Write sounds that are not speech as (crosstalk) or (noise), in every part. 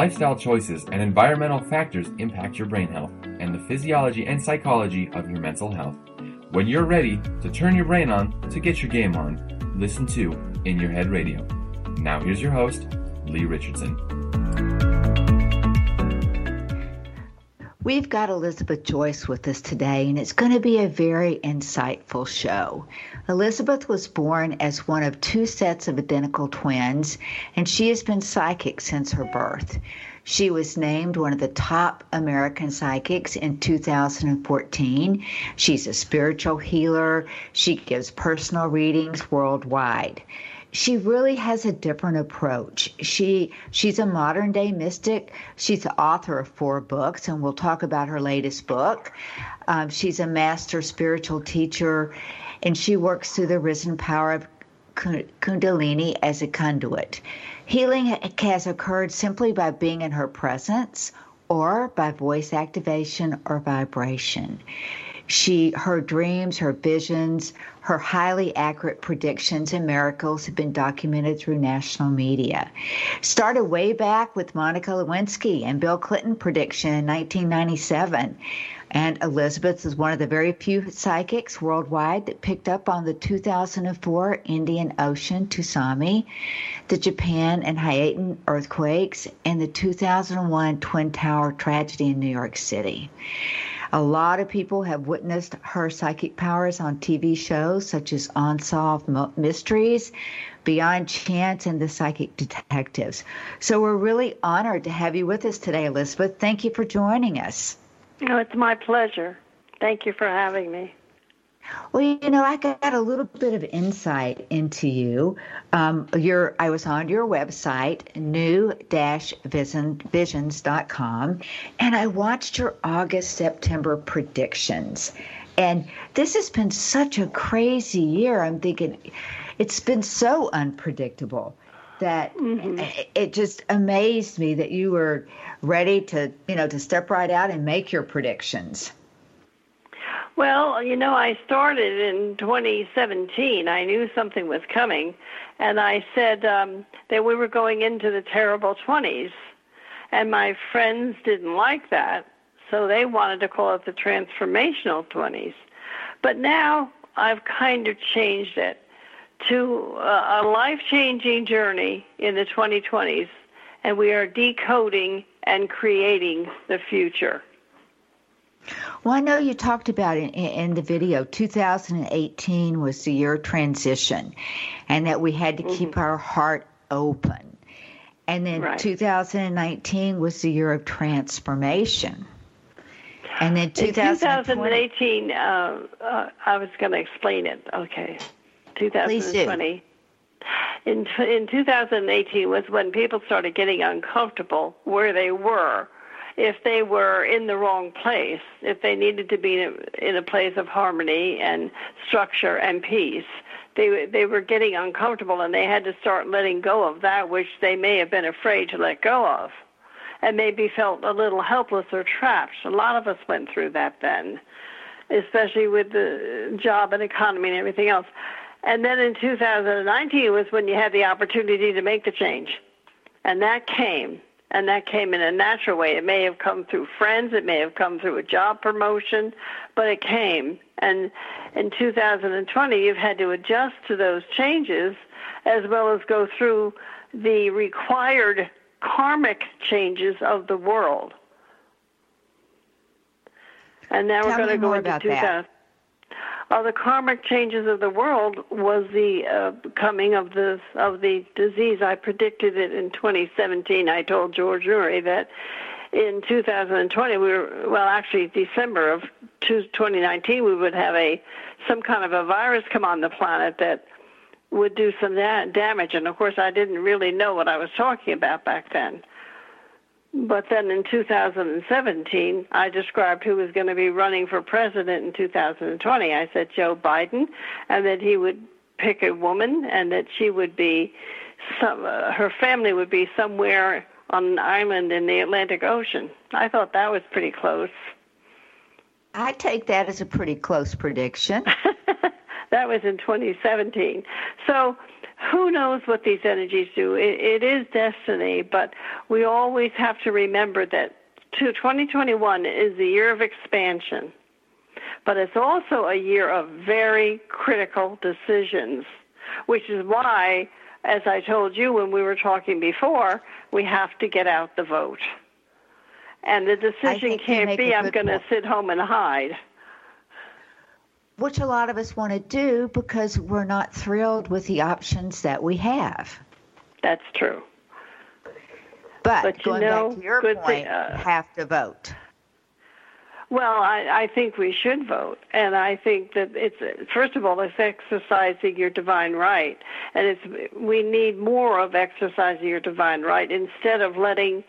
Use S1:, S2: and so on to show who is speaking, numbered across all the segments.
S1: lifestyle choices, and environmental factors impact your brain health and the physiology and psychology of your mental health. When you're ready to turn your brain on to get your game on, listen to In Your Head Radio. Now, here's your host, Leigh Richardson.
S2: We've got Elizabeth Joyce with us today, and it's going to be a very insightful show. Elizabeth was born as one of two sets of identical twins, and she has been psychic since her birth. She was named one of the top American psychics in 2014. She's a spiritual healer. She gives personal readings worldwide she really has a different approach. She she's a modern day mystic. She's the author of four books, and we'll talk about her latest book. Um, she's a master spiritual teacher, and she works through the risen power of Kundalini as a conduit. Healing has occurred simply by being in her presence or by voice activation or vibration. She, her dreams, her visions, her highly accurate predictions and miracles have been documented through national media. Started way back with Monica Lewinsky and Bill Clinton prediction in 1997. And Elizabeth is one of the very few psychics worldwide that picked up on the 2004 Indian Ocean tsunami, the Japan and Haiti earthquakes, and the 2001 Twin Tower tragedy in New York City. A lot of people have witnessed her psychic powers on TV shows such as Unsolved Mysteries, Beyond Chance, and The Psychic Detectives. So we're really honored to have you with us today, Elizabeth. Thank you for joining us.
S3: Oh, it's my pleasure. Thank you for having me.
S2: Well, you know, I got a little bit of insight into you. Um, your, I was on your website, new-visions.com, and I watched your August September predictions. And this has been such a crazy year. I'm thinking it's been so unpredictable that mm-hmm. it just amazed me that you were ready to, you know, to step right out and make your predictions.
S3: Well, you know, I started in 2017. I knew something was coming, and I said um, that we were going into the terrible 20s. And my friends didn't like that, so they wanted to call it the transformational 20s. But now I've kind of changed it to a life changing journey in the 2020s, and we are decoding and creating the future.
S2: Well, I know you talked about in, in the video, 2018 was the year of transition, and that we had to mm-hmm. keep our heart open. And then right. 2019 was the year of transformation. And then
S3: 2018, uh, uh, I was going to explain it. Okay. 2020. In, in 2018 was when people started getting uncomfortable where they were if they were in the wrong place, if they needed to be in a place of harmony and structure and peace, they they were getting uncomfortable and they had to start letting go of that which they may have been afraid to let go of, and maybe felt a little helpless or trapped. A lot of us went through that then, especially with the job and economy and everything else. And then in 2019 was when you had the opportunity to make the change, and that came and that came in a natural way. It may have come through friends, it may have come through a job promotion, but it came. And in 2020, you've had to adjust to those changes as well as go through the required karmic changes of the world. And now
S2: Tell
S3: we're going to go
S2: into 2000.
S3: Uh, the karmic changes of the world was the uh, coming of the of the disease. I predicted it in 2017. I told George Noory that in 2020 we were well, actually December of 2019 we would have a some kind of a virus come on the planet that would do some da- damage. And of course, I didn't really know what I was talking about back then. But then in 2017, I described who was going to be running for president in 2020. I said Joe Biden, and that he would pick a woman, and that she would be some, uh, her family would be somewhere on an island in the Atlantic Ocean. I thought that was pretty close.
S2: I take that as a pretty close prediction. (laughs)
S3: that was in 2017. So who knows what these energies do? It, it is destiny, but we always have to remember that 2021 is the year of expansion, but it's also a year of very critical decisions, which is why, as I told you when we were talking before, we have to get out the vote. And the decision can't be, I'm going to sit home and hide
S2: which a lot of us want to do because we're not thrilled with the options that we have.
S3: That's true.
S2: But,
S3: but
S2: going
S3: know,
S2: back to your point, thing, uh, have to vote.
S3: Well, I, I think we should vote, and I think that it's first of all it's exercising your divine right, and it's we need more of exercising your divine right instead of letting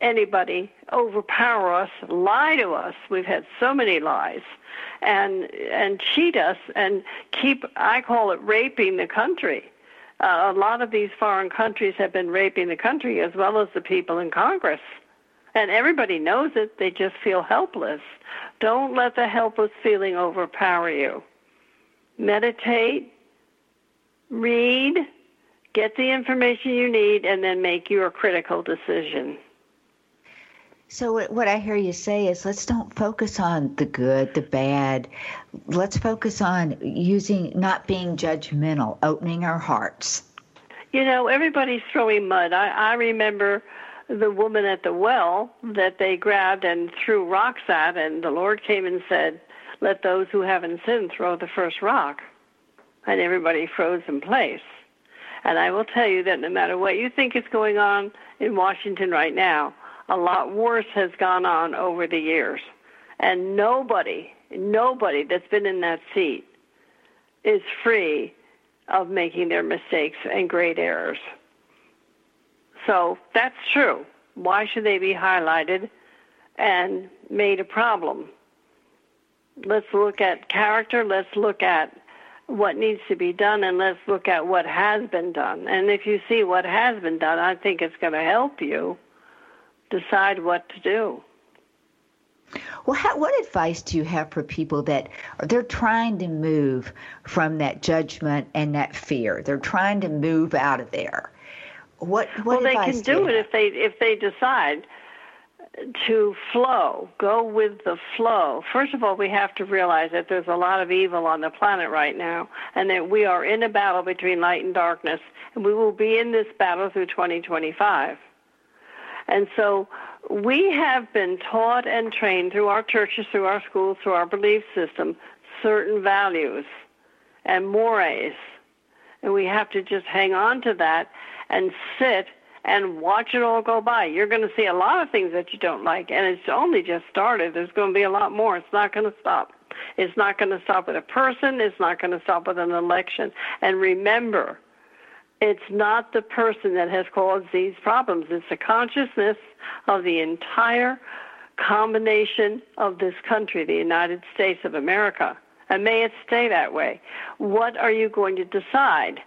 S3: anybody overpower us, lie to us. We've had so many lies, and and cheat us and keep. I call it raping the country. Uh, a lot of these foreign countries have been raping the country as well as the people in Congress. And everybody knows it, they just feel helpless. Don't let the helpless feeling overpower you. Meditate, read, get the information you need, and then make your critical decision.
S2: So what I hear you say is let's don't focus on the good, the bad. Let's focus on using not being judgmental, opening our hearts.
S3: You know, everybody's throwing mud. I, I remember the woman at the well that they grabbed and threw rocks at, and the Lord came and said, Let those who haven't sinned throw the first rock. And everybody froze in place. And I will tell you that no matter what you think is going on in Washington right now, a lot worse has gone on over the years. And nobody, nobody that's been in that seat is free of making their mistakes and great errors. So that's true. Why should they be highlighted and made a problem? Let's look at character. Let's look at what needs to be done and let's look at what has been done. And if you see what has been done, I think it's going to help you decide what to do.
S2: Well, how, what advice do you have for people that they're trying to move from that judgment and that fear? They're trying to move out of there. What, what
S3: well, they can do, do it if they if they decide to flow, go with the flow. First of all, we have to realize that there's a lot of evil on the planet right now, and that we are in a battle between light and darkness, and we will be in this battle through 2025. And so we have been taught and trained through our churches, through our schools, through our belief system, certain values and mores. And we have to just hang on to that and sit and watch it all go by. You're going to see a lot of things that you don't like, and it's only just started. There's going to be a lot more. It's not going to stop. It's not going to stop with a person. It's not going to stop with an election. And remember, it's not the person that has caused these problems. It's the consciousness of the entire combination of this country, the United States of America. And may it stay that way. What are you going to decide?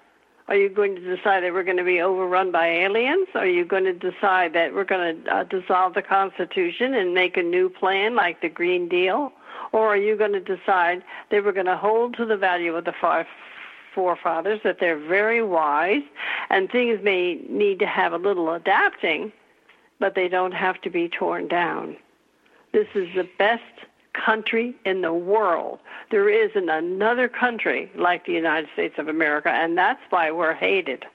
S3: Are you going to decide that we're going to be overrun by aliens? Are you going to decide that we're going to uh, dissolve the Constitution and make a new plan like the Green Deal? Or are you going to decide that we're going to hold to the value of the five forefathers, that they're very wise, and things may need to have a little adapting, but they don't have to be torn down. This is the best country in the world. There isn't another country like the United States of America, and that's why we're hated.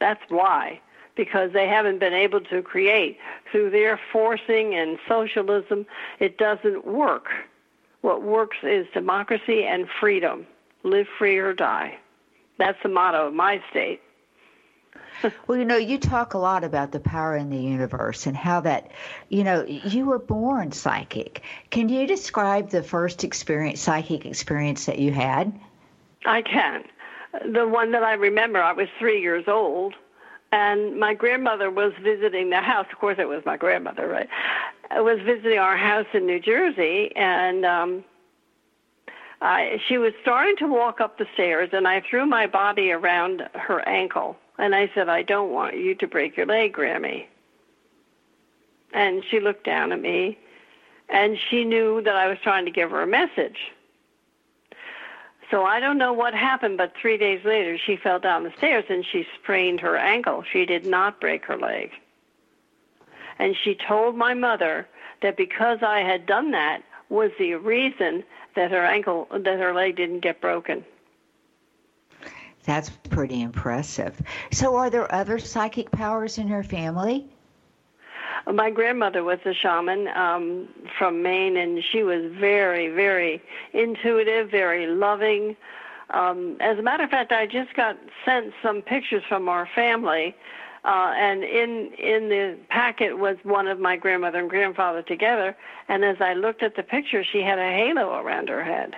S3: That's why. Because they haven't been able to create through their forcing and socialism, it doesn't work. What works is democracy and freedom live free or die. That's the motto of my state.
S2: well, you know, you talk a lot about the power in the universe and how that, you know, you were born psychic. Can you describe the first experience, psychic experience that you had?
S3: I can. The one that I remember, I was three years old, and my grandmother was visiting the house. Of course, it was my grandmother, right? I was visiting our house in New Jersey, and um, She was starting to walk up the stairs, and I threw my body around her ankle, and I said, "I don't want you to break your leg, Grammy." And she looked down at me, and she knew that I was trying to give her a message. So I don't know what happened, but three days later she fell down the stairs and she sprained her ankle. She did not break her leg. And she told my mother that because I had done that was the reason that her ankle, that her leg didn't get broken.
S2: That's pretty impressive. So, are there other psychic powers in your family?
S3: My grandmother was a shaman um, from Maine, and she was very, very intuitive, very loving. Um, as a matter of fact, I just got sent some pictures from our family, uh, and in in the packet was one of my grandmother and grandfather together. And as I looked at the picture, she had a halo around her head.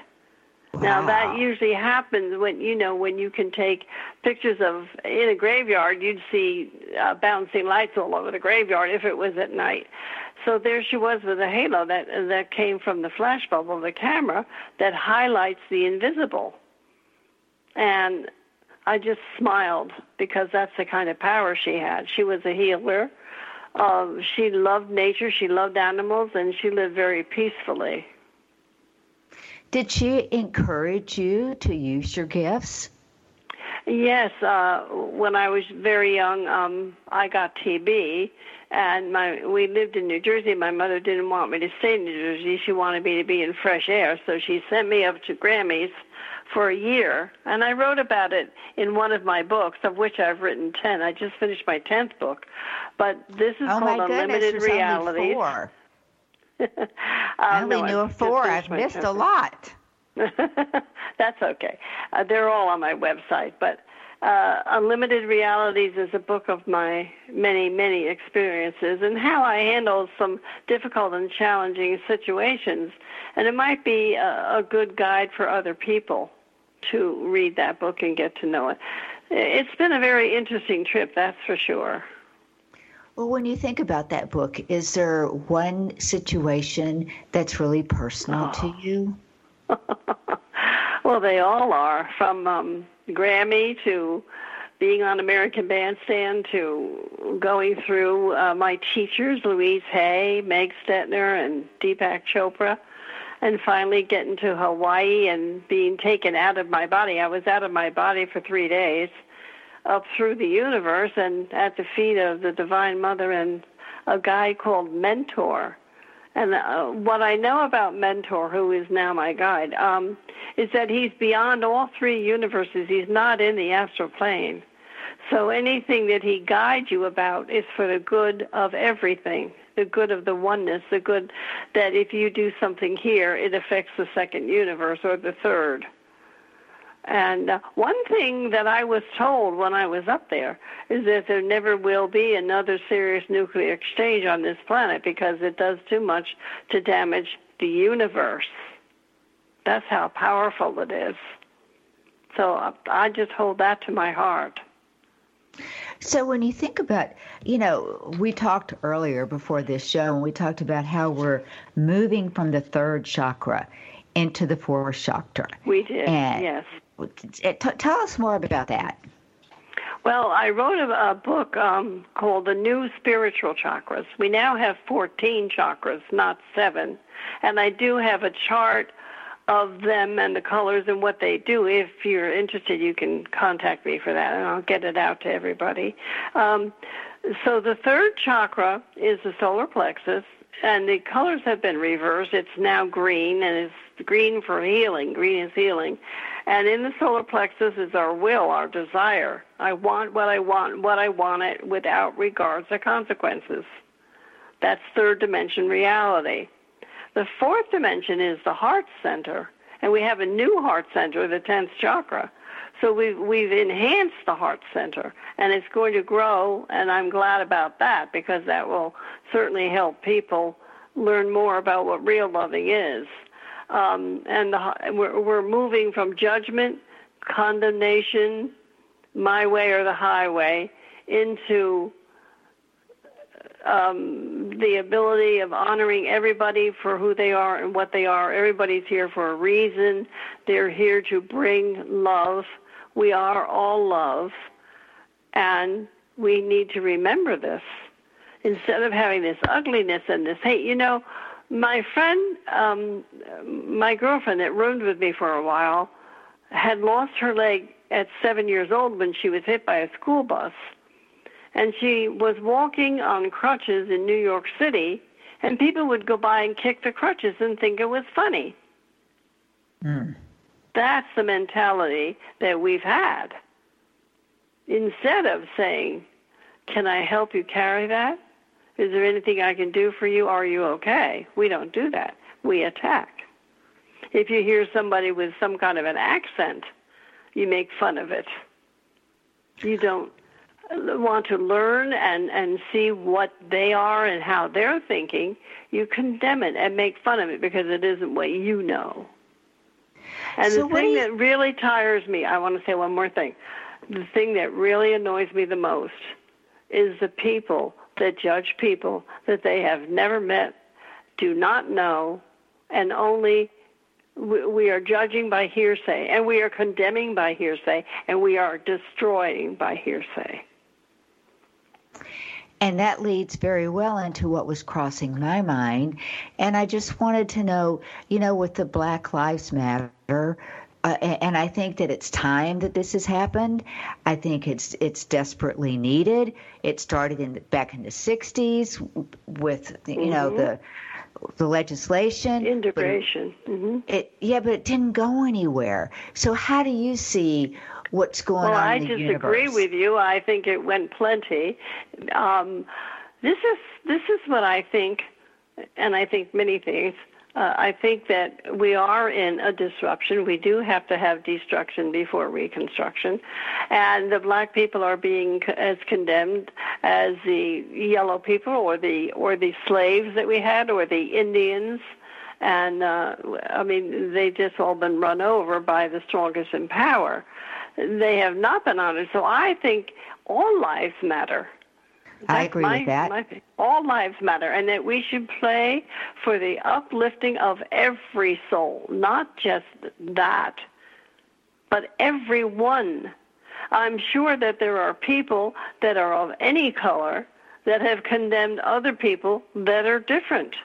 S3: Wow. Now that usually happens when you know when you can take pictures of in a graveyard, you'd see uh, bouncing lights all over the graveyard if it was at night. So there she was with a halo that that came from the flash bulb of the camera that highlights the invisible. And I just smiled because that's the kind of power she had. She was a healer. Uh, she loved nature. She loved animals, and she lived very peacefully.
S2: Did she encourage you to use your gifts?
S3: Yes. Uh, when I was very young, um, I got TB, and my we lived in New Jersey. My mother didn't want me to stay in New Jersey. She wanted me to be in fresh air, so she sent me up to Grammy's for a year, and I wrote about it in one of my books, of which I've written ten. I just finished my tenth book, but this is
S2: oh
S3: called Unlimited
S2: goodness,
S3: Realities.
S2: Four. (laughs) I only
S3: no,
S2: knew of four. I've missed a lot. (laughs)
S3: That's okay. Uh, they're all on my website. But uh, Unlimited Realities is a book of my many, many experiences and how I handle some difficult and challenging situations. And it might be a, a good guide for other people to read that book and get to know it. It's been a very interesting trip, that's for sure.
S2: Well, when you think about that book, is there one situation that's really personal oh. to you? (laughs)
S3: well, they all are, from um, Grammy to being on American Bandstand to going through uh, my teachers, Louise Hay, Meg Stetner, and Deepak Chopra, and finally getting to Hawaii and being taken out of my body. I was out of my body for three days up through the universe and at the feet of the Divine Mother and a guy called Mentor. And uh, what I know about Mentor, who is now my guide, um, is that he's beyond all three universes. He's not in the astral plane. So anything that he guides you about is for the good of everything, the good of the oneness, the good that if you do something here, it affects the second universe or the third. And uh, one thing that I was told when I was up there is that there never will be another serious nuclear exchange on this planet because it does too much to damage the universe. That's how powerful it is. So uh, I just hold that to my heart.
S2: So when you think about, you know, we talked earlier before this show, and we talked about how we're moving from the third chakra into the fourth chakra.
S3: We did, and, yes.
S2: Tell us more about that.
S3: Well, I wrote a, a book um, called The New Spiritual Chakras. We now have 14 chakras, not seven. And I do have a chart of them and the colors and what they do. If you're interested, you can contact me for that, and I'll get it out to everybody. Um, so the third chakra is the solar plexus, and the colors have been reversed. It's now green, and it's green for healing. Green is healing. And in the solar plexus is our will, our desire. I want what I want, what I want it without regards to consequences. That's third dimension reality. The fourth dimension is the heart center, and we have a new heart center, the 10th chakra. So we've, we've enhanced the heart center, and it's going to grow, and I'm glad about that because that will certainly help people learn more about what real loving is um, and the, we're, we're moving from judgment, condemnation, my way or the highway, into um, the ability of honoring everybody for who they are and what they are. Everybody's here for a reason. They're here to bring love. We are all love, and we need to remember this instead of having this ugliness and this hate. You know, my friend, um, my girlfriend that roomed with me for a while, had lost her leg at seven years old when she was hit by a school bus. And she was walking on crutches in New York City, and people would go by and kick the crutches and think it was funny.
S2: Mm.
S3: That's the mentality that we've had. Instead of saying, Can I help you carry that? Is there anything I can do for you? Are you okay? We don't do that. We attack. If you hear somebody with some kind of an accent, you make fun of it. You don't want to learn and, and see what they are and how they're thinking. You condemn it and make fun of it because it isn't what you know. And so the thing you... that really tires me, I want to say one more thing. The thing that really annoys me the most is the people that judge people that they have never met, do not know, and only we are judging by hearsay, and we are condemning by hearsay, and we are destroying by hearsay.
S2: And that leads very well into what was crossing my mind. And I just wanted to know, you know, with the Black Lives Matter, uh, and I think that it's time that this has happened. I think it's it's desperately needed. It started in back in the '60s with you mm-hmm. know the the legislation
S3: integration. Mm-hmm.
S2: It yeah, but it didn't go anywhere. So how do you see what's going
S3: well,
S2: on?
S3: Well,
S2: I
S3: disagree with you. I think it went plenty. Um, this is this is what I think, and I think many things uh, I think that we are in a disruption. We do have to have destruction before reconstruction. And the black people are being as condemned as the yellow people or the, or the slaves that we had or the Indians. And, uh, I mean, they've just all been run over by the strongest in power. They have not been honored. So I think all lives matter.
S2: That's I agree
S3: my,
S2: with that.
S3: My, all lives matter, and that we should play for the uplifting of every soul, not just that, but everyone. I'm sure that there are people that are of any color that have condemned other people that are different.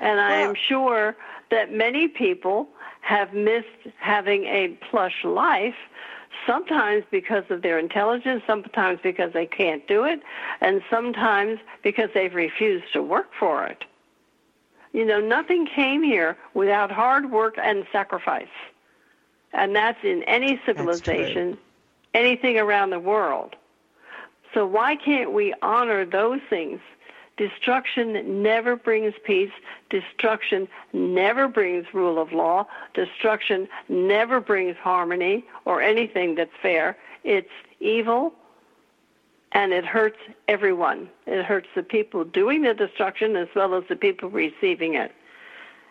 S3: And I am sure that many people have missed having a plush life sometimes because of their intelligence, sometimes because they can't do it, and sometimes because they've refused to work for it. You know, nothing came here without hard work and sacrifice. And that's in any civilization, anything around the world. So why can't we honor those things Destruction never brings peace. Destruction never brings rule of law. Destruction never brings harmony or anything that's fair. It's evil and it hurts everyone. It hurts the people doing the destruction as well as the people receiving it.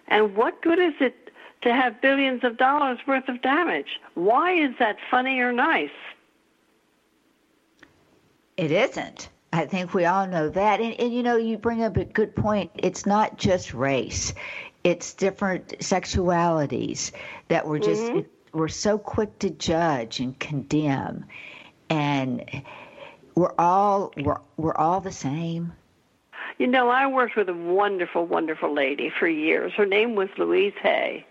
S3: And what good is it to have billions of dollars worth of damage? Why is that funny or nice?
S2: It isn't. I think we all know that. And, and you know, you bring up a good point. It's not just race, it's different sexualities that we're just, mm-hmm. we're so quick to judge and condemn. And we're all, we're, we're all the same.
S3: You know, I worked with a wonderful, wonderful lady for years. Her name was Louise Hay.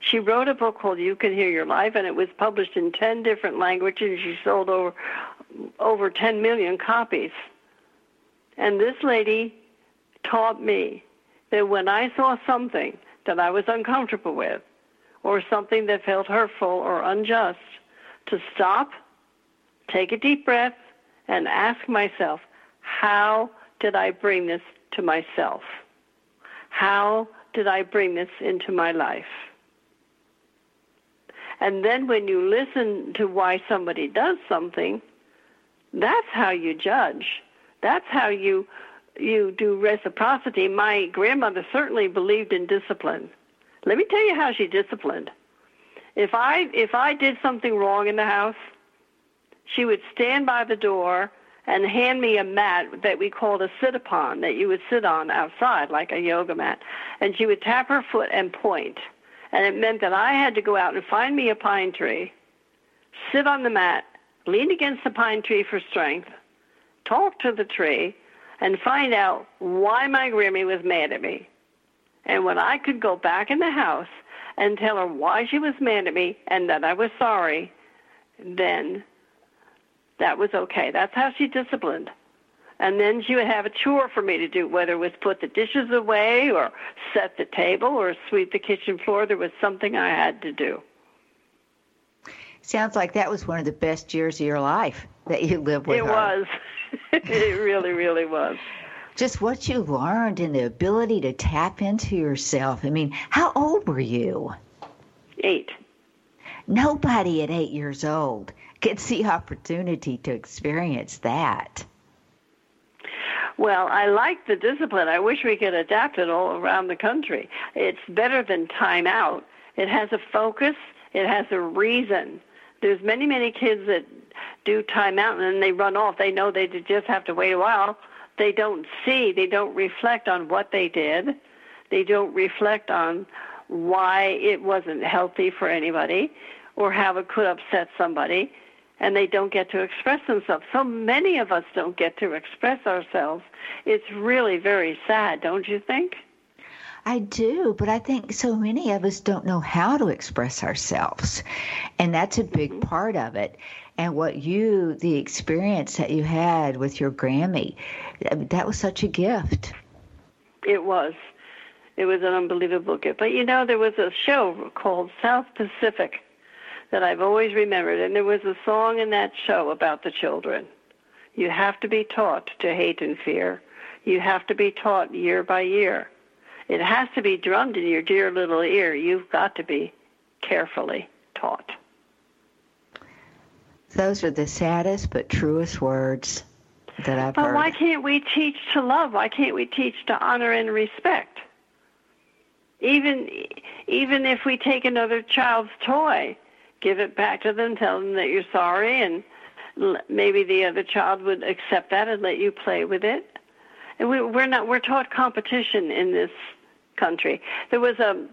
S3: She wrote a book called You Can Heal Your Life, and it was published in 10 different languages. She sold over over 10 million copies. And this lady taught me that when I saw something that I was uncomfortable with, or something that felt hurtful or unjust, to stop, take a deep breath, and ask myself, how did I bring this to myself? How did I bring this into my life? And then when you listen to why somebody does something, that's how you judge. That's how you you do reciprocity. My grandmother certainly believed in discipline. Let me tell you how she disciplined. If I if I did something wrong in the house, she would stand by the door and hand me a mat that we called a sit upon that you would sit on outside like a yoga mat and she would tap her foot and point and it meant that I had to go out and find me a pine tree sit on the mat lean against the pine tree for strength, talk to the tree, and find out why my Grammy was mad at me. And when I could go back in the house and tell her why she was mad at me and that I was sorry, then that was okay. That's how she disciplined. And then she would have a chore for me to do, whether it was put the dishes away or set the table or sweep the kitchen floor. There was something I had to do.
S2: Sounds like that was one of the best years of your life that you lived with
S3: it
S2: her.
S3: was. (laughs) it really, really was.
S2: Just what you learned and the ability to tap into yourself. I mean, how old were you?
S3: Eight.
S2: Nobody at eight years old gets the opportunity to experience that.
S3: Well, I like the discipline. I wish we could adapt it all around the country. It's better than time out. It has a focus. It has a reason. There's many, many kids that do time out and then they run off. They know they just have to wait a while. They don't see, they don't reflect on what they did. They don't reflect on why it wasn't healthy for anybody or how it could upset somebody. And they don't get to express themselves. So many of us don't get to express ourselves. It's really very sad, don't you think?
S2: I do, but I think so many of us don't know how to express ourselves. And that's a big mm-hmm. part of it. And what you, the experience that you had with your Grammy, that was such a gift.
S3: It was. It was an unbelievable gift. But you know, there was a show called South Pacific that I've always remembered, and there was a song in that show about the children. You have to be taught to hate and fear. You have to be taught year by year it has to be drummed in your dear little ear. You've got to be carefully taught.
S2: Those are the saddest but truest words that I've
S3: but
S2: heard.
S3: But why can't we teach to love? Why can't we teach to honor and respect? Even even if we take another child's toy, give it back to them, tell them that you're sorry, and maybe the other child would accept that and let you play with it. And we, we're not we're taught competition in this country. There was a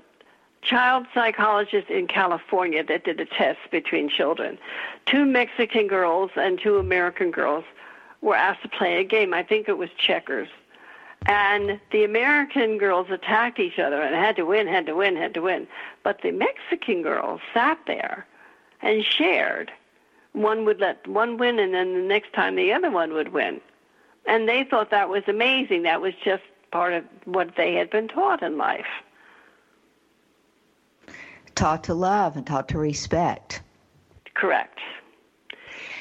S3: child psychologist in California that did a test between children. Two Mexican girls and two American girls were asked to play a game. I think it was checkers. And the American girls attacked each other and had to win, had to win, had to win. But the Mexican girls sat there and shared. One would let one win, and then the next time the other one would win. And they thought that was amazing. That was just part of what they had been taught in life.
S2: Taught to love and taught to respect.
S3: Correct.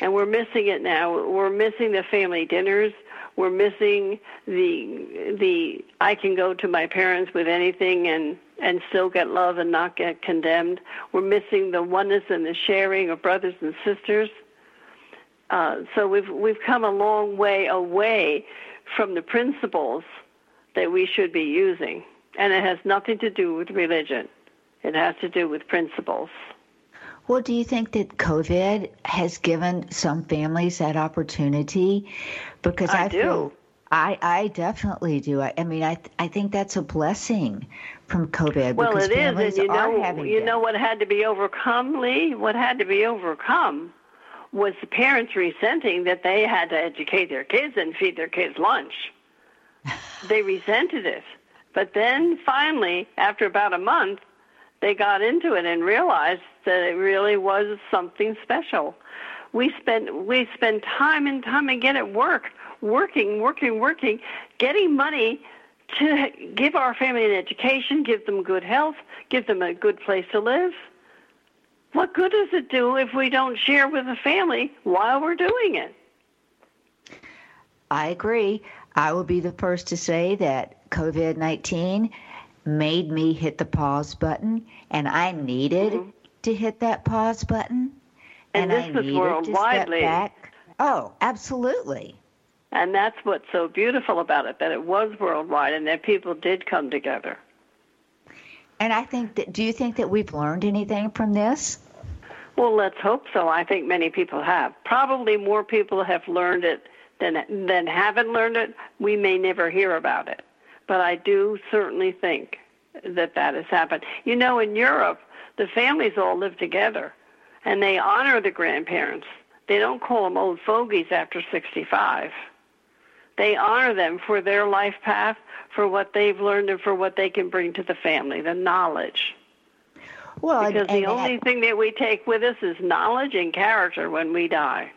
S3: And we're missing it now. We're missing the family dinners. We're missing the the I can go to my parents with anything and and still get love and not get condemned. We're missing the oneness and the sharing of brothers and sisters. Uh, so we've we've come a long way away from the principles that we should be using. And it has nothing to do with religion, it has to do with principles.
S2: Well, do you think that COVID has given some families that opportunity? Because I,
S3: I
S2: do. Feel, I, I definitely do. I, I mean, I, I think that's a blessing from COVID.
S3: Well,
S2: because
S3: it is, and you
S2: know,
S3: you know what had to be overcome, Leigh. What had to be overcome was the parents resenting that they had to educate their kids and feed their kids lunch they resented it. But then finally, after about a month, they got into it and realized that it really was something special. We spent we spend time and time again at work, working, working, working, getting money to give our family an education, give them good health, give them a good place to live. What good does it do if we don't share with the family while we're doing it?
S2: I agree. I will be the first to say that COVID 19 made me hit the pause button, and I needed mm-hmm. to hit that pause button.
S3: And, and
S2: I
S3: needed worldwide,
S2: to step back. Oh, absolutely.
S3: And that's what's so beautiful about it, that it was worldwide and that people did come together.
S2: And I think that, do you think that we've learned anything from this?
S3: Well, let's hope so. I think many people have. Probably more people have learned it than than haven't learned it, we may never hear about it. But I do certainly think that that has happened. You know, in Europe, the families all live together, and they honor the grandparents. They don't call them old fogies after 65. They honor them for their life path, for what they've learned, and for what they can bring to the family, the knowledge. Well, because and, and the only thing that we take with us is knowledge and character when we die.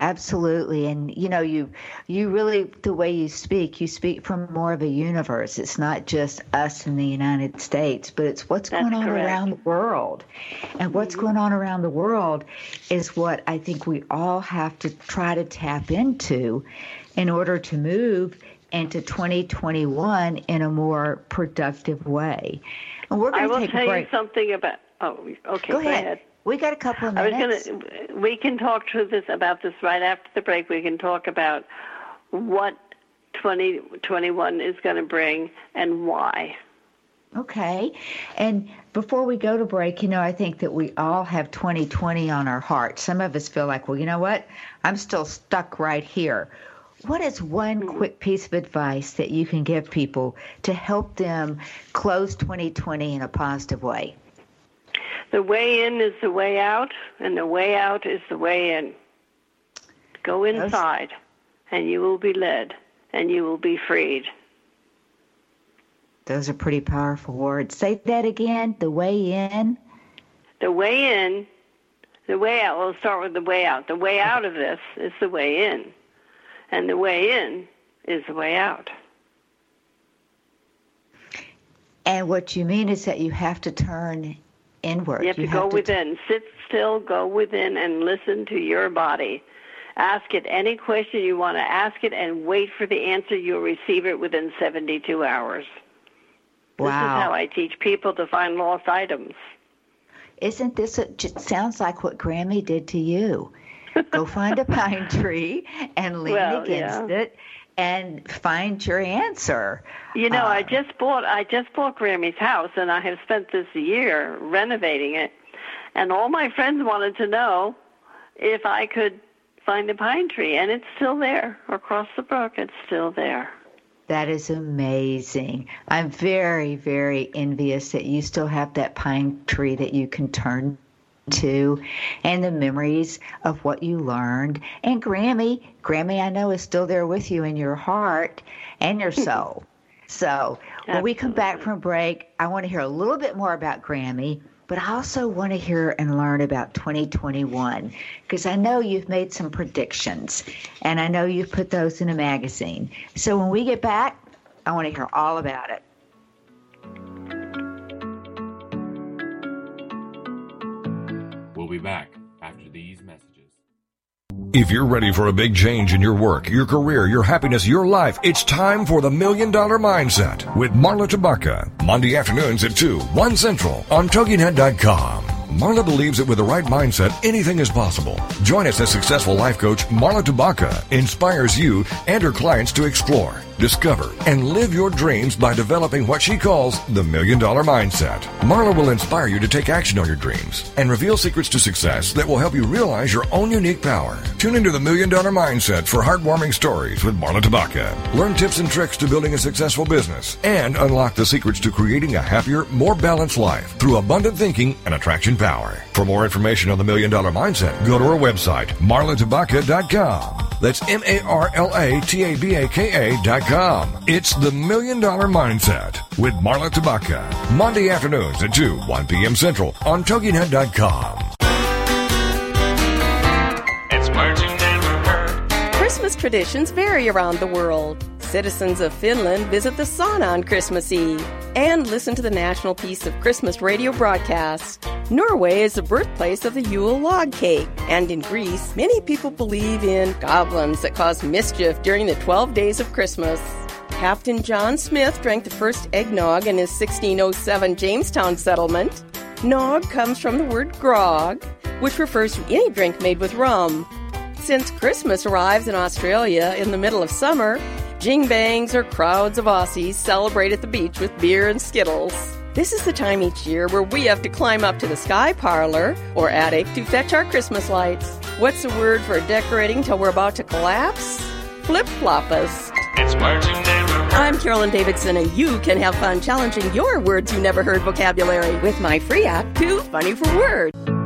S2: Absolutely, and you know, you you really the way you speak, you speak from more of a universe. It's not just us in the United States, but it's what's
S3: That's
S2: going on
S3: correct.
S2: around the world. And what's mm-hmm. going on around the world is what I think we all have to try to tap into in order to move into 2021 in a more productive way. And we're going
S3: to
S2: take
S3: a break.
S2: I will
S3: tell you something about. Oh, okay.
S2: Go,
S3: go ahead.
S2: We got a couple of minutes.
S3: I was gonna. We can talk to this about this right after the break. We can talk about what 2021 is going to bring and why.
S2: Okay. And before we go to break, you know, I think that we all have 2020 on our heart. Some of us feel like, well, you know what? I'm still stuck right here. What is one mm-hmm. quick piece of advice that you can give people to help them close 2020 in a positive way?
S3: The way in is the way out, and the way out is the way in. Go inside, and you will be led, and you will be freed.
S2: Those are pretty powerful words. Say that again. The way in.
S3: The way in, the way out. We'll start with the way out. The way out of this is the way in, and the way in is the way out.
S2: And what you mean is that you have to turn inward.
S3: You have to you go have to within. T- Sit still, go within, and listen to your body. Ask it any question you want to ask it and wait for the answer. You'll receive it within 72 hours.
S2: Wow.
S3: This is how I teach people to find lost items.
S2: Isn't this, a, just sounds like what Grammy did to you. Go find a pine tree and lean
S3: well,
S2: against
S3: yeah.
S2: it and find your answer.
S3: You know, uh, I just bought I just bought Grammy's house, and I have spent this year renovating it. And all my friends wanted to know if I could find a pine tree, and it's still there across the brook. It's still there.
S2: That is amazing. I'm very, very envious that you still have that pine tree that you can turn to and the memories of what you learned. And Grammy, Grammy, I know is still there with you in your heart and your (laughs) soul. so when we come back from break, I want to hear a little bit more about Grammy, but I also want to hear and learn about 2021 because I know you've made some predictions and I know you've put those in a magazine. So when we get back, I want to hear all about it.
S1: We'll be back after these messages.
S4: If you're ready for a big change in your work, your career, your happiness, your life, it's time for the Million Dollar Mindset with Marla Tabaka. Monday afternoons at 2, 1 Central on TogiNet.com. Marla believes that with the right mindset, anything is possible. Join us as successful life coach Marla Tabaka inspires you and her clients to explore discover, and live your dreams by developing what she calls the Million Dollar Mindset. Marla will inspire you to take action on your dreams and reveal secrets to success that will help you realize your own unique power. Tune into the Million Dollar Mindset for heartwarming stories with Marla Tabaka. Learn tips and tricks to building a successful business and unlock the secrets to creating a happier, more balanced life through abundant thinking and attraction power. For more information on the Million Dollar Mindset, go to our website, marlatabaka.com. That's M-A-R-L-A-T-A-B-A-K-A dot com. It's the Million Dollar Mindset with Marla Tabaka. Monday afternoons at 2, 1 p.m. Central on TogiNet.com.
S5: It's words you never heard.
S6: Christmas traditions vary around the world. Citizens of Finland visit the sauna on Christmas Eve and listen to the National Peace of Christmas radio broadcast. Norway is the birthplace of the Yule log cake, and in Greece, many people believe in goblins that cause mischief during the 12 days of Christmas. Captain John Smith drank the first eggnog in his 1607 Jamestown settlement. Nog comes from the word grog, which refers to any drink made with rum. Since Christmas arrives in Australia in the middle of summer, Jingbangs or crowds of Aussies celebrate at the beach with beer and skittles. This is the time each year where we have to climb up to the sky parlor or attic to fetch our Christmas lights. What's the word for decorating till we're about to collapse? Flip floppus.
S5: It's words you never heard.
S6: I'm Carolyn Davidson, and you can have fun challenging your words you never heard vocabulary with my free app, Too Funny for Words.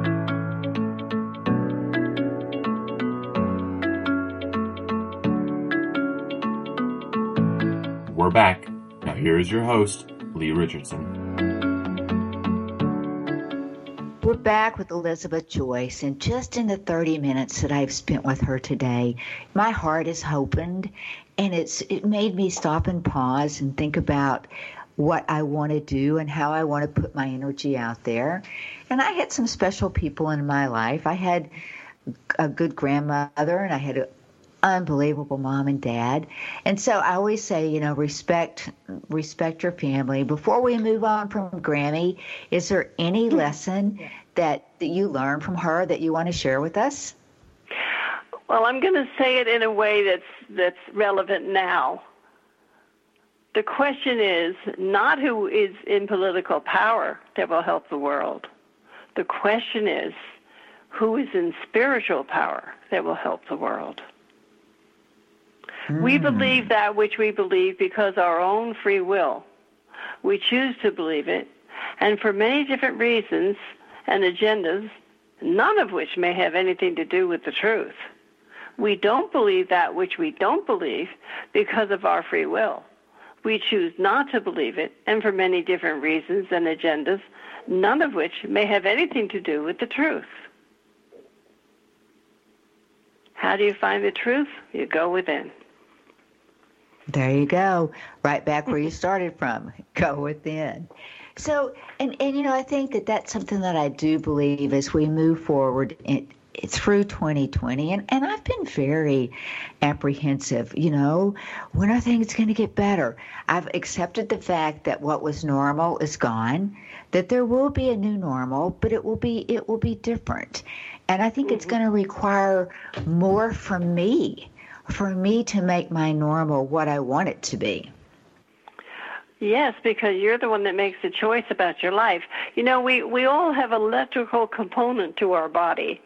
S1: We're back. Now here is your host, Leigh Richardson.
S2: We're back with Elizabeth Joyce, and just in the 30 minutes that I've spent with her today, my heart is opened, and it's it made me stop and pause and think about what I want to do and how I want to put my energy out there. And I had some special people in my life. I had a good grandmother, and I had an unbelievable mom and dad. And so I always say, you know, respect respect your family. Before we move on from Grammy, is there any hmm. lesson that, that you learned from her that you want to share with us?
S3: Well, I'm going to say it in a way that's that's relevant now. The question is not who is in political power that will help the world. The question is who is in spiritual power that will help the world. We hmm. believe that which we believe because our own free will. We choose to believe it, and for many different reasons and agendas, none of which may have anything to do with the truth. We don't believe that which we don't believe because of our free will. We choose not to believe it, and for many different reasons and agendas, none of which may have anything to do with the truth. How do you find the truth? You go within.
S2: There you go. Right back where you started from. (laughs) Go within. So, and, and you know, I think that that's something that I do believe as we move forward in, through 2020 and, and I've been very apprehensive, you know, when are things going to get better? I've accepted the fact that what was normal is gone, that there will be a new normal, but it will be it will be different. And I think mm-hmm. it's going to require more from me, for me to make my normal what I want it to be.
S3: Yes, because you're the one that makes the choice about your life. You know, we, we all have electrical component to our body.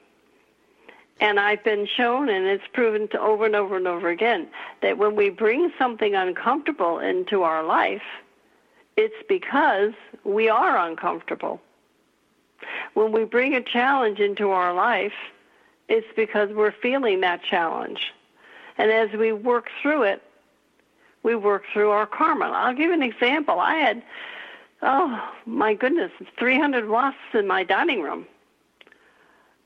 S3: And I've been shown, and it's proven to over and over and over again, that when we bring something uncomfortable into our life, it's because we are uncomfortable. When we bring a challenge into our life, it's because we're feeling that challenge. And as we work through it, we work through our karma. I'll give you an example. I had, oh my goodness, 300 wasps in my dining room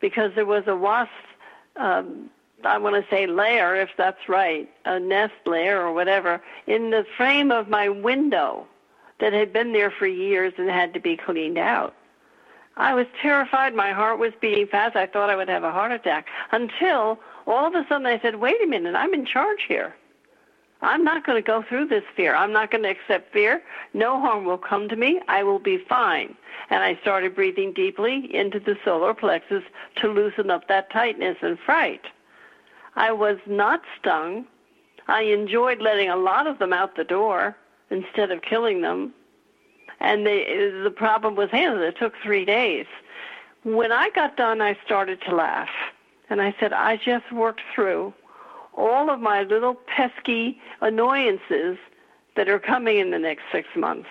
S3: because there was a wasp, um, I want to say layer, if that's right, a nest layer or whatever, in the frame of my window that had been there for years and had to be cleaned out. I was terrified. My heart was beating fast. I thought I would have a heart attack until all of a sudden I said, wait a minute, I'm in charge here. I'm not going to go through this fear. I'm not going to accept fear. No harm will come to me. I will be fine. And I started breathing deeply into the solar plexus to loosen up that tightness and fright. I was not stung. I enjoyed letting a lot of them out the door instead of killing them. And they, the problem was handled. It took three days. When I got done, I started to laugh. And I said, I just worked through all of my little pesky annoyances that are coming in the next six months.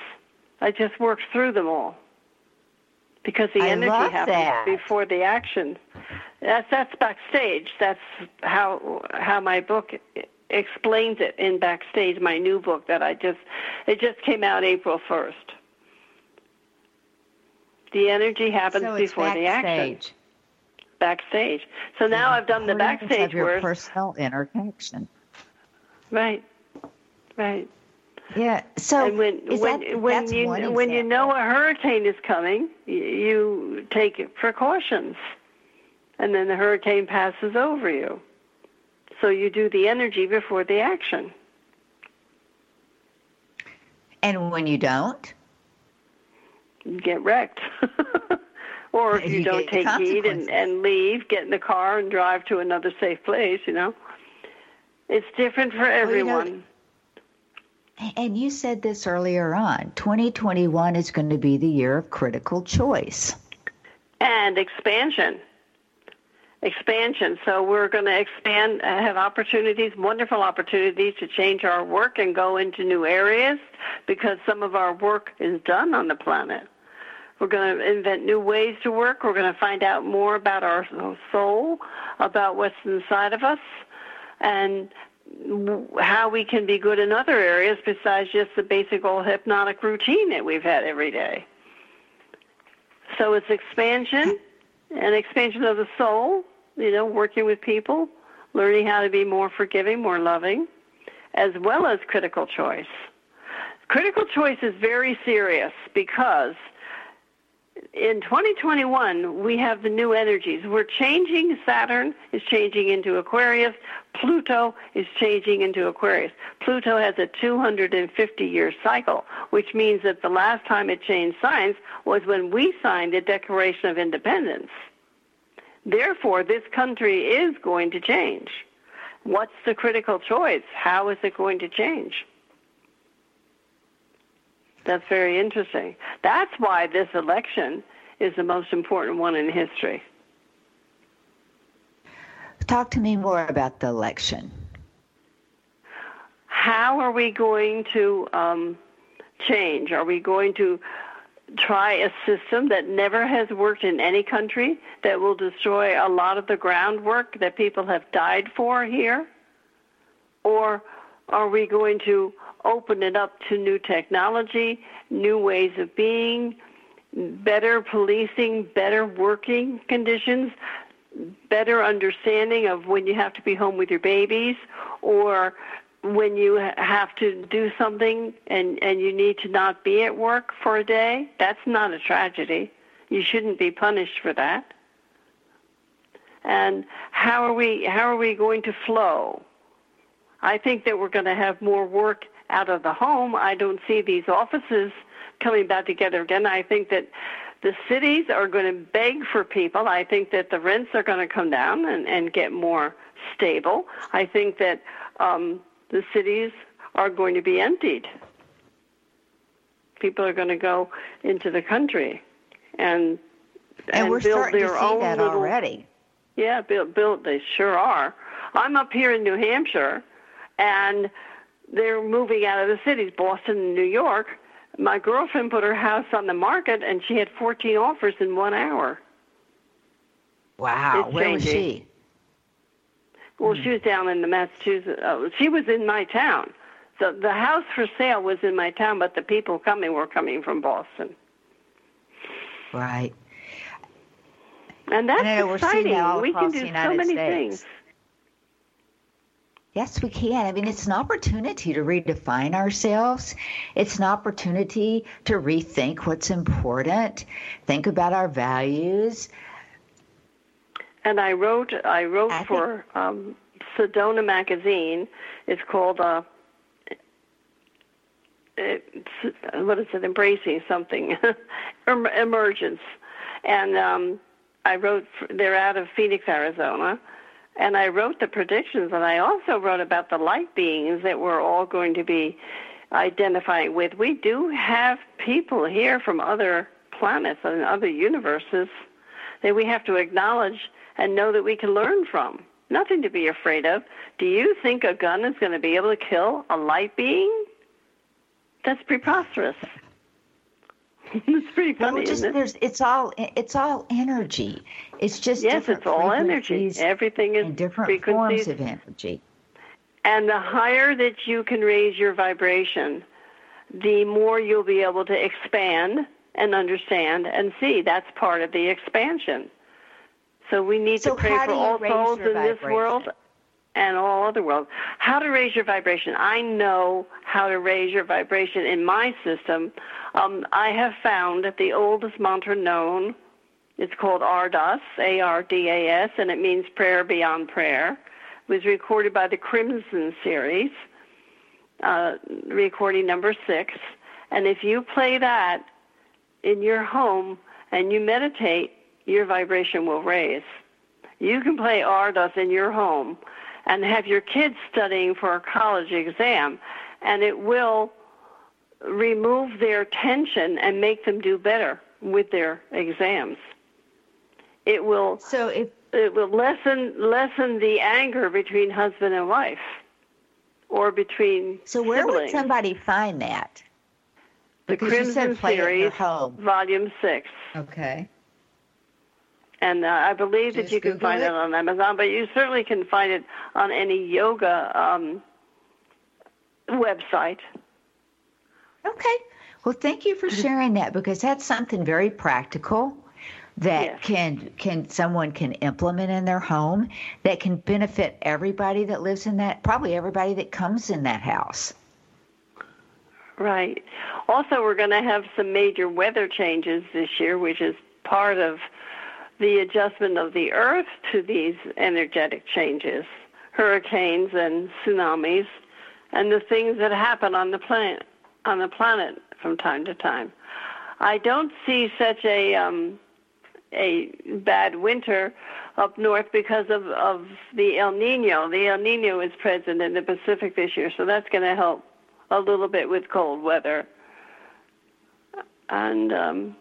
S3: I just worked through them all because the
S2: I
S3: energy happens
S2: that.
S3: before the action. That's that's backstage. That's how how my book explains it in backstage. My new book that I just it just came out April first. The energy happens
S2: so
S3: before the action backstage. So now I've done the backstage
S2: of your
S3: work.
S2: personal interaction.
S3: Right, right.
S2: Yeah. So
S3: and when when
S2: that,
S3: when you when you know a hurricane is coming, you, you take precautions, and then the hurricane passes over you. So you do the energy before the action.
S2: And when you don't,
S3: You get wrecked. (laughs) or if you,
S2: You
S3: don't take heed and, and leave, get in the car and drive to another safe place, you know. It's different for
S2: you know,
S3: everyone.
S2: and you said this earlier on, 2021 is going to be the year of critical choice.
S3: and expansion. Expansion. So we're going to expand, uh, have opportunities, wonderful opportunities to change our work and go into new areas because some of our work is done on the planet. We're going to invent new ways to work. We're going to find out more about our soul, about what's inside of us, and how we can be good in other areas besides just the basic old hypnotic routine that we've had every day. So it's expansion and expansion of the soul, you know, working with people, learning how to be more forgiving, more loving, as well as critical choice. Critical choice is very serious because in 2021 we have the new energies. We're changing. Saturn is changing into Aquarius. Pluto is changing into Aquarius. Pluto has a 250 year cycle, which means that the last time it changed signs was when we signed the Declaration of Independence. Therefore, this country is going to change. What's the critical choice? How is it going to change? That's very interesting. That's why this election is the most important one in history.
S2: Talk to me more about the election.
S3: How are we going to um, change? Are we going to try a system that never has worked in any country that will destroy a lot of the groundwork that people have died for here? Or are we going to open it up to new technology, new ways of being, better policing, better working conditions, better understanding of when you have to be home with your babies or when you have to do something and and you need to not be at work for a day? That's not a tragedy. You shouldn't be punished for that. And how are we how are we going to flow i think that we're going to have more work out of the home i don't see these offices coming back together again i think that the cities are going to beg for people i think that the rents are going to come down and and get more stable i think that um the cities are going to be emptied. People are going to go into the country and
S2: and, and
S3: we're
S2: build
S3: starting
S2: their
S3: to
S2: see
S3: own
S2: that
S3: little,
S2: already.
S3: Yeah, build, build. They sure are. I'm up here in New Hampshire, and they're moving out of the cities, Boston and New York. My girlfriend put her house on the market, and she had 14 offers in one hour.
S2: Wow,
S3: It's
S2: where was she?
S3: Well, she was down in the Massachusetts. Uh, she was in my town. So the house for sale was in my town, but the people coming were coming from Boston,
S2: Right.
S3: and that's
S2: I know, we're seeing
S3: exciting.
S2: that
S3: we can do so many
S2: States.
S3: things.
S2: Yes, we can. I mean, it's an opportunity to redefine ourselves. It's an opportunity to rethink what's important, think about our values.
S3: And I wrote, I wrote
S2: I think-
S3: for um, Sedona magazine. It's called uh, it's, what is it? Embracing something, (laughs) emergence. And um, I wrote. For, they're out of Phoenix, Arizona. And I wrote the predictions, and I also wrote about the light beings that we're all going to be identifying with. We do have people here from other planets and other universes that we have to acknowledge and know that we can learn from. Nothing to be afraid of. Do you think a gun is going to be able to kill a light being? That's preposterous. It's pretty funny,
S2: just
S3: it?
S2: there's it's all it's all energy. It's just
S3: Yes, it's all energy. Everything is
S2: different
S3: frequencies.
S2: forms of energy.
S3: And the higher that you can raise your vibration, the more you'll be able to expand and understand and see. That's part of the expansion. So we need
S2: So
S3: to pray for all souls in this world and all other worlds. How to raise your vibration. I know how to raise your vibration in my system. Um, I have found that the oldest mantra known it's called Ardas, A-R-D-A-S, and it means prayer beyond prayer. It was recorded by the Crimson series, uh, recording number six. And if you play that in your home and you meditate, your vibration will raise. You can play Ardas in your home and have your kids studying for a college exam, and it will remove their tension and make them do better with their exams. It will
S2: So if
S3: it will lessen lessen the anger between husband and wife, or between
S2: so where would somebody find that?
S3: the
S2: Because you
S3: Crimson
S2: said play it in your
S3: series,
S2: home.
S3: volume six,
S2: Okay.
S3: And uh, I believe that
S2: Just
S3: you can
S2: Google
S3: find
S2: it.
S3: it on Amazon, but you certainly can find it on any yoga um, website.
S2: Okay. Well, thank you for (laughs) sharing that because that's something very practical that
S3: Yes.
S2: can can someone can implement in their home that can benefit everybody that lives in that probably everybody that comes in that house.
S3: Right. Also, we're going to have some major weather changes this year, which is part of the adjustment of the Earth to these energetic changes, hurricanes and tsunamis, and the things that happen on the planet on the planet from time to time. I don't see such a um, a bad winter up north because of, of the El Nino. The El Nino is present in the Pacific this year, so that's going to help a little bit with cold weather. And um,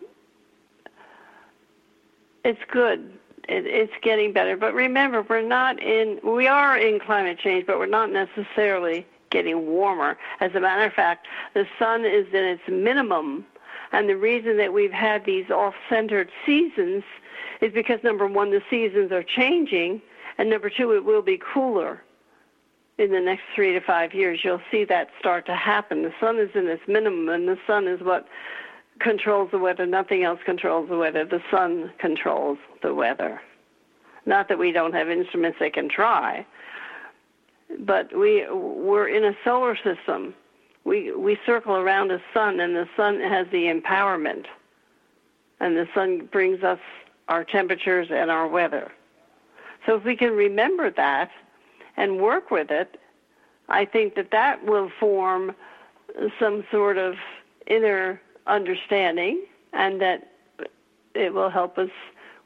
S3: it's good. It, it's getting better. But remember, we're not in, we are in climate change, but we're not necessarily getting warmer. As a matter of fact, the sun is in its minimum. And the reason that we've had these off centered seasons is because number one, the seasons are changing, and number two, it will be cooler in the next three to five years. You'll see that start to happen. The sun is in its minimum, and the sun is what controls the weather. Nothing else controls the weather. The sun controls the weather. Not that we don't have instruments that can try, but we we're in a solar system. We we circle around a sun, and the sun has the empowerment, and the sun brings us our temperatures and our weather. So if we can remember that and work with it, I think that that will form some sort of inner understanding, and that it will help us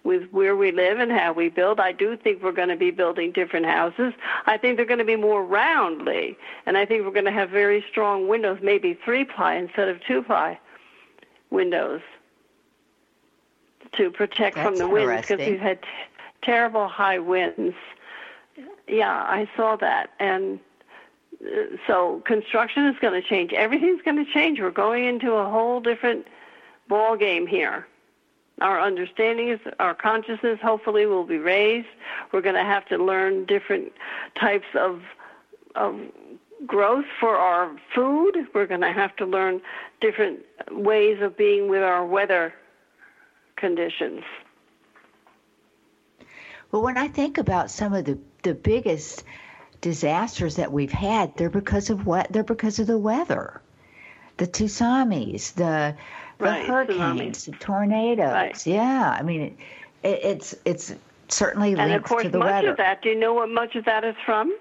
S3: with where we live and how we build. I do think we're going to be building different houses. I think they're going to be more roundly, and I think we're going to have very strong windows, maybe three ply instead of two ply windows to protect from the winds because we've had t- terrible high winds. Yeah, I saw that, and so construction is going to change. Everything's going to change. We're going into a whole different ball game here. Our understanding is our consciousness hopefully will be raised. We're going to have to learn different types of of growth for our food. We're going to have to learn different ways of being with our weather conditions.
S2: Well, when I think about some of the, the biggest disasters that we've had, they're because of what? They're because of the weather. The tsunamis, the the
S3: Right,
S2: hurricanes,
S3: tsunamis.
S2: the tornadoes.
S3: Right.
S2: Yeah, I mean, it, it, it's it's certainly
S3: And
S2: linked
S3: of course,
S2: to the
S3: much
S2: weather.
S3: of that, do you know what much of that is from?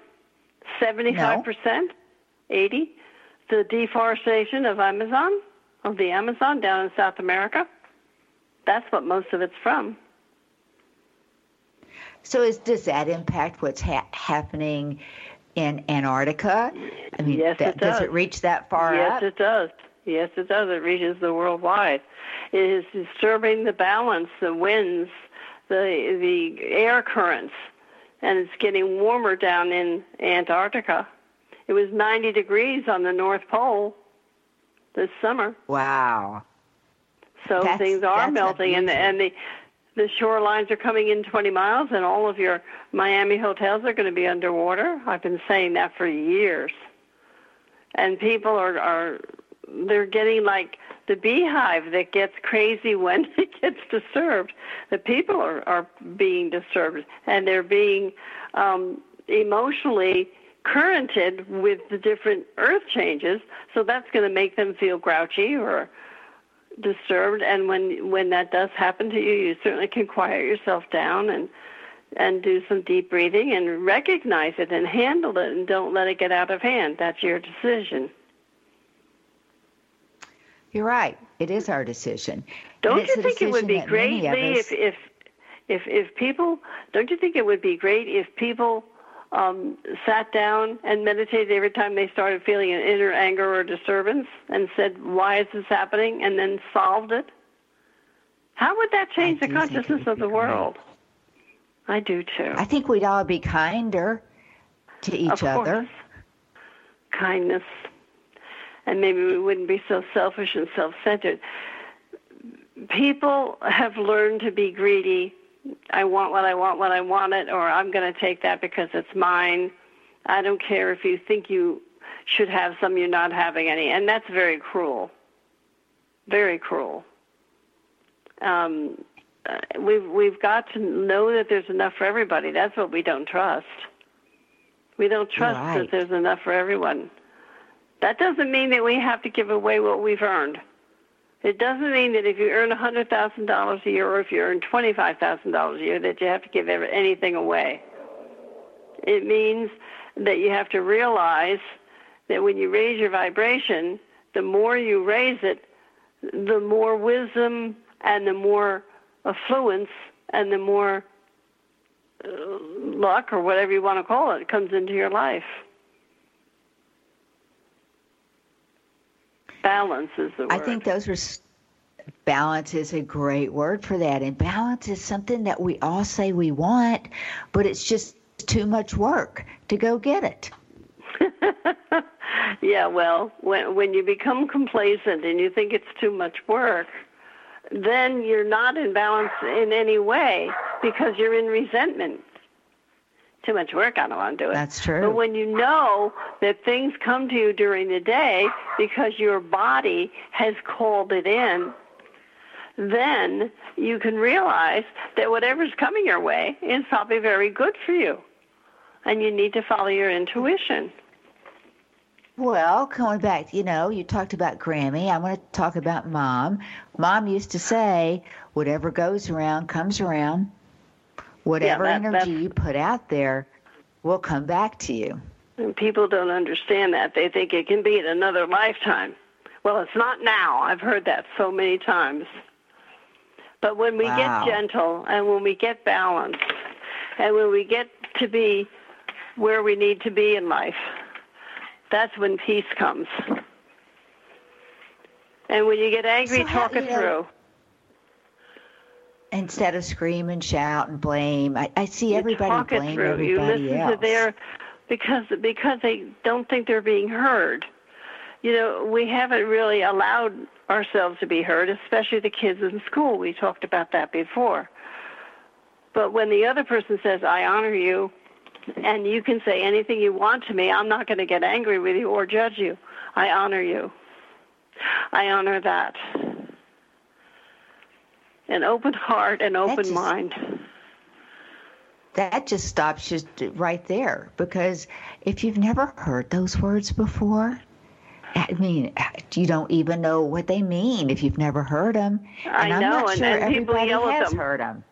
S3: 75%? 80 The deforestation of Amazon, of the Amazon down in South America. That's what most of it's from.
S2: So, is, does that impact what's ha- happening in Antarctica? I mean,
S3: Yes,
S2: that,
S3: it
S2: does
S3: does.
S2: it reach that far
S3: yes,
S2: up?
S3: it does. Yes, it does. It reaches the worldwide. It is disturbing the balance, the winds, the the air currents, and it's getting warmer down in Antarctica. It was 90 degrees on the North Pole this summer.
S2: Wow.
S3: So
S2: That's-
S3: things are melting, and the, and the the shorelines are coming in 20 miles, and all of your Miami hotels are going to be underwater. I've been saying that for years, and people are are they're getting like the beehive that gets crazy (laughs) when it gets disturbed. The people are are being disturbed, and they're being um, emotionally currented with the different earth changes. So that's going to make them feel grouchy or disturbed and when when that does happen to you you certainly can quiet yourself down and and do some deep breathing and recognize it and handle it and don't let it get out of hand that's your decision
S2: You're right. It is our decision.
S3: Don't you think it would be great
S2: many of
S3: Leigh,
S2: us-
S3: if if if if people don't you think it would be great if people um, sat down and meditated every time they started feeling an inner anger or disturbance and said, "Why is this happening?" and then solved it? How would that change the
S2: do think it
S3: consciousness of the world? I do too.
S2: I think we'd all be kinder to each other.
S3: Kindness. And maybe we wouldn't be so selfish and self centered. People have learned to be greedy. I want what I want when I want it, or I'm going to take that because it's mine. I don't care if you think you should have some, you're not having any. And that's very cruel. Very cruel. Um, uh, we've we've got to know that there's enough for everybody. That's what we don't trust. We don't trust
S2: right.
S3: that there's enough for everyone. That doesn't mean that we have to give away what we've earned. It doesn't mean that if you earn $100,000 a year or if you earn $25,000 a year that you have to give anything away. It means that you have to realize that when you raise your vibration, the more you raise it, the more wisdom and the more affluence and the more uh, luck or whatever you want to call it comes into your life. Balance is the word.
S2: I think those are balance is a great word for that. And balance is something that we all say we want, but it's just too much work to go get it. (laughs)
S3: yeah, well, when when you become complacent and you think it's too much work, then you're not in balance in any way because you're in resentment. Too much work, I don't want to do it.
S2: That's true.
S3: But when you know that things come to you during the day because your body has called it in, then you can realize that whatever's coming your way is probably very good for you. And you need to follow your intuition.
S2: Well, coming back, you know, you talked about Grammy. I want to talk about mom. Mom used to say, whatever goes around comes around. Whatever
S3: Yeah, that-
S2: energy you put out there will come back to you.
S3: And people don't understand that. They think it can be in another lifetime. Well, it's not now. I've heard that so many times. But when we
S2: Wow.
S3: get gentle and when we get balanced and when we get to be where we need to be in life, that's when peace comes. And when you get angry,
S2: So how-
S3: talk it
S2: you know,
S3: through.
S2: Instead of scream and shout and blame, I, I see
S3: You
S2: everybody blame
S3: through. You
S2: everybody
S3: listen
S2: else.
S3: to their because because they don't think they're being heard. You know, we haven't really allowed ourselves to be heard, especially the kids in school. We talked about that before. But when the other person says, "I honor you," and you can say anything you want to me, I'm not going to get angry with you or judge you. I honor you. I honor that. An open heart and open
S2: just-
S3: mind.
S2: that just stops you right there because if you've never heard those words before i mean uh, you don't even know what they mean if you've never heard them
S3: I
S2: and i'm
S3: know,
S2: not
S3: and-
S2: sure
S3: and people
S2: everybody
S3: yell at
S2: has
S3: them.
S2: heard them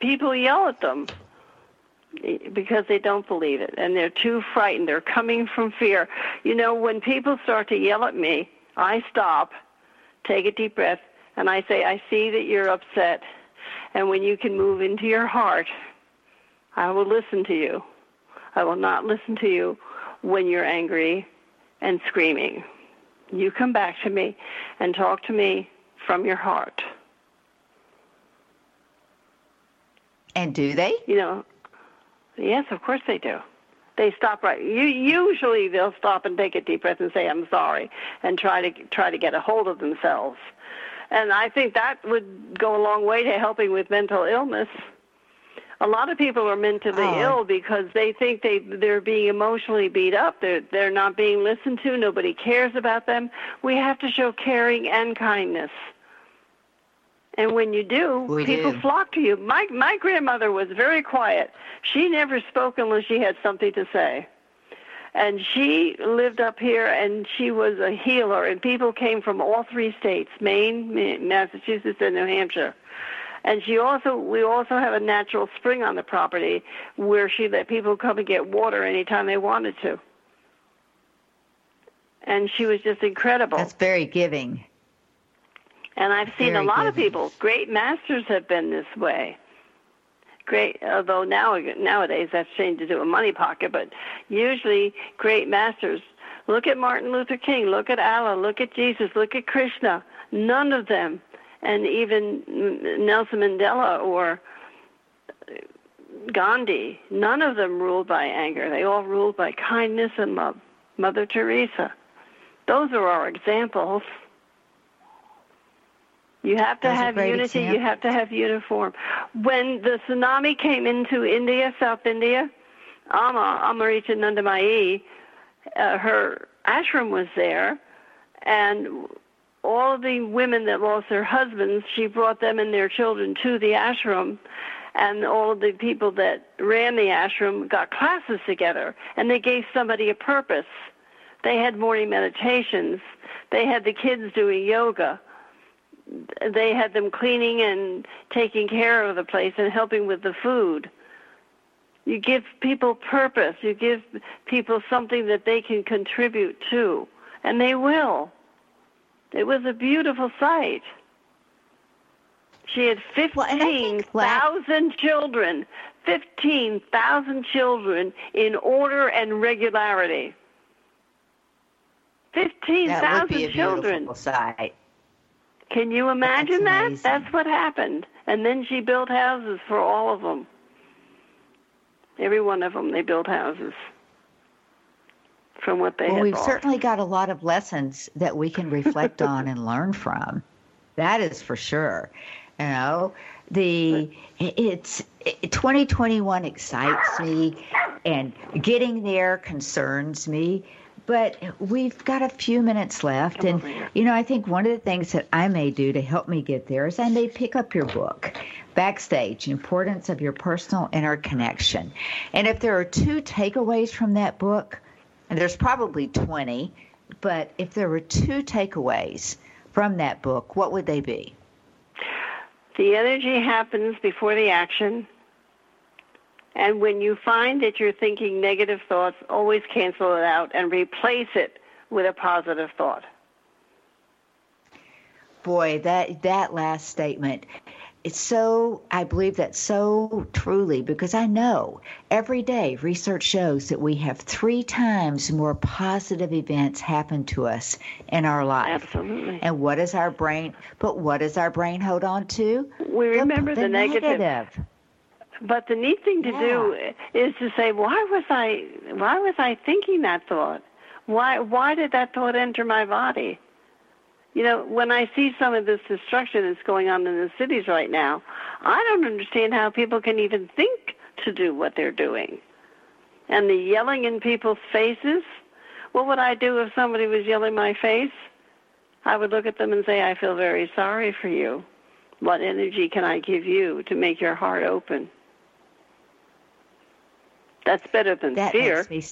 S3: people yell at them eh, because they don't believe it and they're too frightened. They're coming from fear. You know, when people start to yell at me, I stop, take a deep breath, and I say, I see that you're upset. And when you can move into your heart, I will listen to you. I will not listen to you when you're angry and screaming. You come back to me and talk to me from your heart.
S2: and do they
S3: you know yes of course they do they stop right you, usually they'll stop and take a deep breath and say i'm sorry and try to try to get a hold of themselves and i think that would go a long way to helping with mental illness a lot of people are mentally
S2: Oh.
S3: ill because they think they they're being emotionally beat up they're they're not being listened to nobody cares about them we have to show caring and kindness and when you do,
S2: We
S3: people
S2: do.
S3: flock to you. My my grandmother was very quiet. She never spoke unless she had something to say. And she lived up here and she was a healer and people came from all three states, Maine, Massachusetts and New Hampshire. And she also we also have a natural spring on the property where she let people come and get water anytime they wanted to. And she was just incredible.
S2: that's very giving
S3: And I've seen
S2: Very
S3: a lot of people. Great masters have been this way. Great, although now nowadays that's changed to a money pocket, but usually great masters. Look at Martin Luther King. Look at Allah. Look at Jesus. Look at Krishna. None of them, and even Nelson Mandela or Gandhi, none of them ruled by anger. They all ruled by kindness and love. Mother Teresa. Those are our examples. You have to have unity. You have to have uniform. When the tsunami came into India, South India, Amma, Amarita Nandamayi, uh, her ashram was there, and all the women that lost their husbands, she brought them and their children to the ashram. And all of the people that ran the ashram got classes together, and they gave somebody a purpose. They had morning meditations. They had the kids doing yoga. They had them cleaning and taking care of the place and helping with the food. You give people purpose. You give people something that they can contribute to, and they will. It was a beautiful sight. She had 15,000 children, 15,000 children in order and regularity. 15,000 children.
S2: That would be a beautiful Sight.
S3: Can you imagine that? That's what happened. And then she built houses for all of them. Every one of them, they built houses from what they
S2: well, we've
S3: bought.
S2: certainly got a lot of lessons that we can reflect (laughs) on and learn from. That is for sure. You know, the it's it, 2021 excites me, and getting there concerns me. But we've got a few minutes left, and you know, I think one of the things that I may do to help me get there is I may pick up your book. Backstage, importance of your personal interconnection. And if there are two takeaways from that book, and there's probably 20, but if there were two takeaways from that book, what would they be?
S3: The energy happens before the action. And when you find that you're thinking negative thoughts, always cancel it out and replace it with a positive thought.
S2: Boy, that that last statement it's so i believe that so truly because i know every day research shows that we have three times more positive events happen to us in our life
S3: absolutely
S2: and what is our brain but what does our brain hold on to
S3: we remember
S2: the,
S3: the,
S2: negative.
S3: negative. But the neat thing to
S2: Yeah.
S3: do is to say why was i why was i thinking that thought why why did that thought enter my body you know, when I see some of this destruction that's going on in the cities right now, I don't understand how people can even think to do what they're doing. And the yelling in people's faces, what would I do if somebody was yelling in my face? I would look at them and say, I feel very sorry for you. What energy can I give you to make your heart open? That's better than
S2: that
S3: fear.
S2: me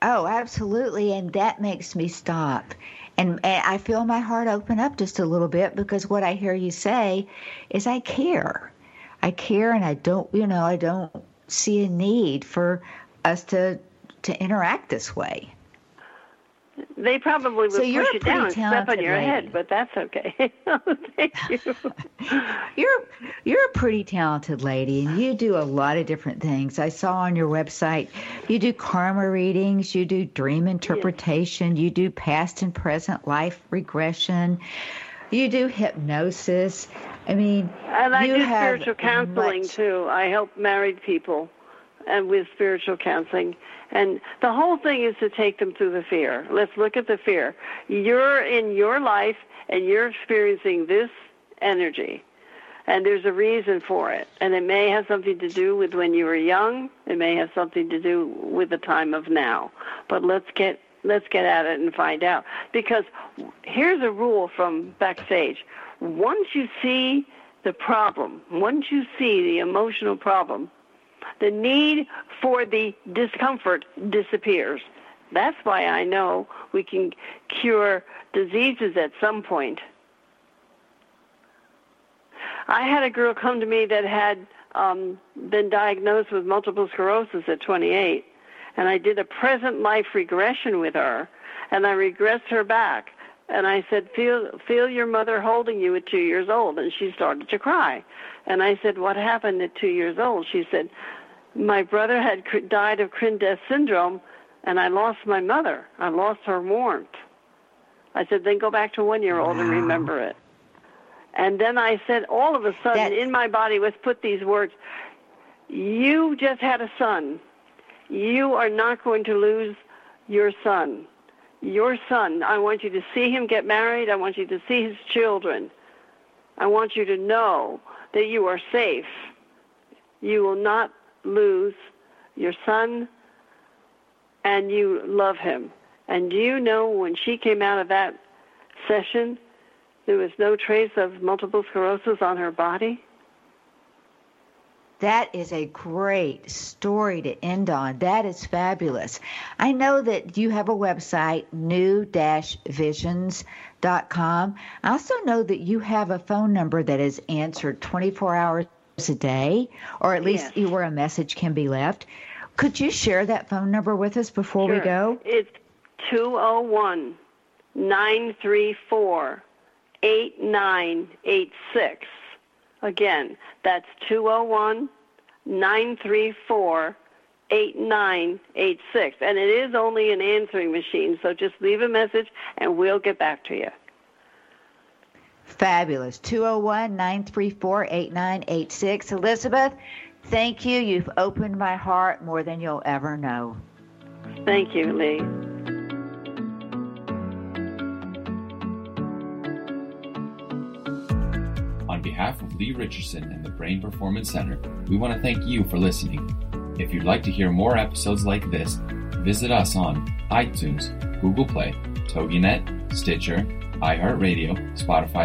S2: oh absolutely and that makes me stop. And, and i feel my heart open up just a little bit because what i hear you say is i care. I care and i don't you know i don't see a need for us to to interact this way
S3: They probably would
S2: So
S3: push you down and step on your
S2: lady.
S3: head, but that's okay. (laughs) Thank you. (laughs)
S2: You're you're a pretty talented lady, and you do a lot of different things. I saw on your website you do karma readings, you do dream interpretation, you do past and present life regression, you do hypnosis. I mean,
S3: And I
S2: you
S3: do spiritual counseling
S2: much-
S3: too. I help married people and with spiritual counseling. And the whole thing is to take them through the fear. Let's look at the fear. You're in your life and you're experiencing this energy. And there's a reason for it. And it may have something to do with when you were young. It may have something to do with the time of now. But let's get let's get at it and find out. Because here's a rule from backstage. Once you see the problem, once you see the emotional problem, the need for the discomfort disappears. That's why I know we can cure diseases at some point. I had a girl come to me that had um, been diagnosed with multiple sclerosis at 28, and I did a present life regression with her, and I regressed her back. And I said, "Feel, feel your mother holding you at two years old." And she started to cry. And I said, "What happened at two years old?" She said, "My brother had cr- died of Crindess syndrome, and I lost my mother. I lost her warmth." I said, "Then go back to one year old and remember it." And then I said, all of a sudden, in my body was put these words: "You just had a son. You are not going to lose your son. Your son. I want you to see him get married. I want you to see his children. I want you to know that you are safe. You will not lose your son, and you love him. And do you know when she came out of that session, there was no trace of multiple sclerosis on her body?
S2: That is a great story to end on. That is fabulous. I know that you have a website, new-visions.com. I also know that you have a phone number that is answered 24 hours a day, or at least
S3: Yes.
S2: where a message can be left. Could you share that phone number with us before we go?
S3: It's 201 934 8986. Again, that's 201 934 8986. And it is only an answering machine, so just leave a message and we'll get back to you.
S2: Fabulous. 201 934 8986. Elizabeth, thank you. You've opened my heart more than you'll ever know.
S3: Thank you, Leigh.
S1: On behalf of Leigh Richardson and the Brain Performance Center, we want to thank you for listening. If you'd like to hear more episodes like this, visit us on iTunes, Google Play, TogiNet, Stitcher, iHeartRadio, Spotify,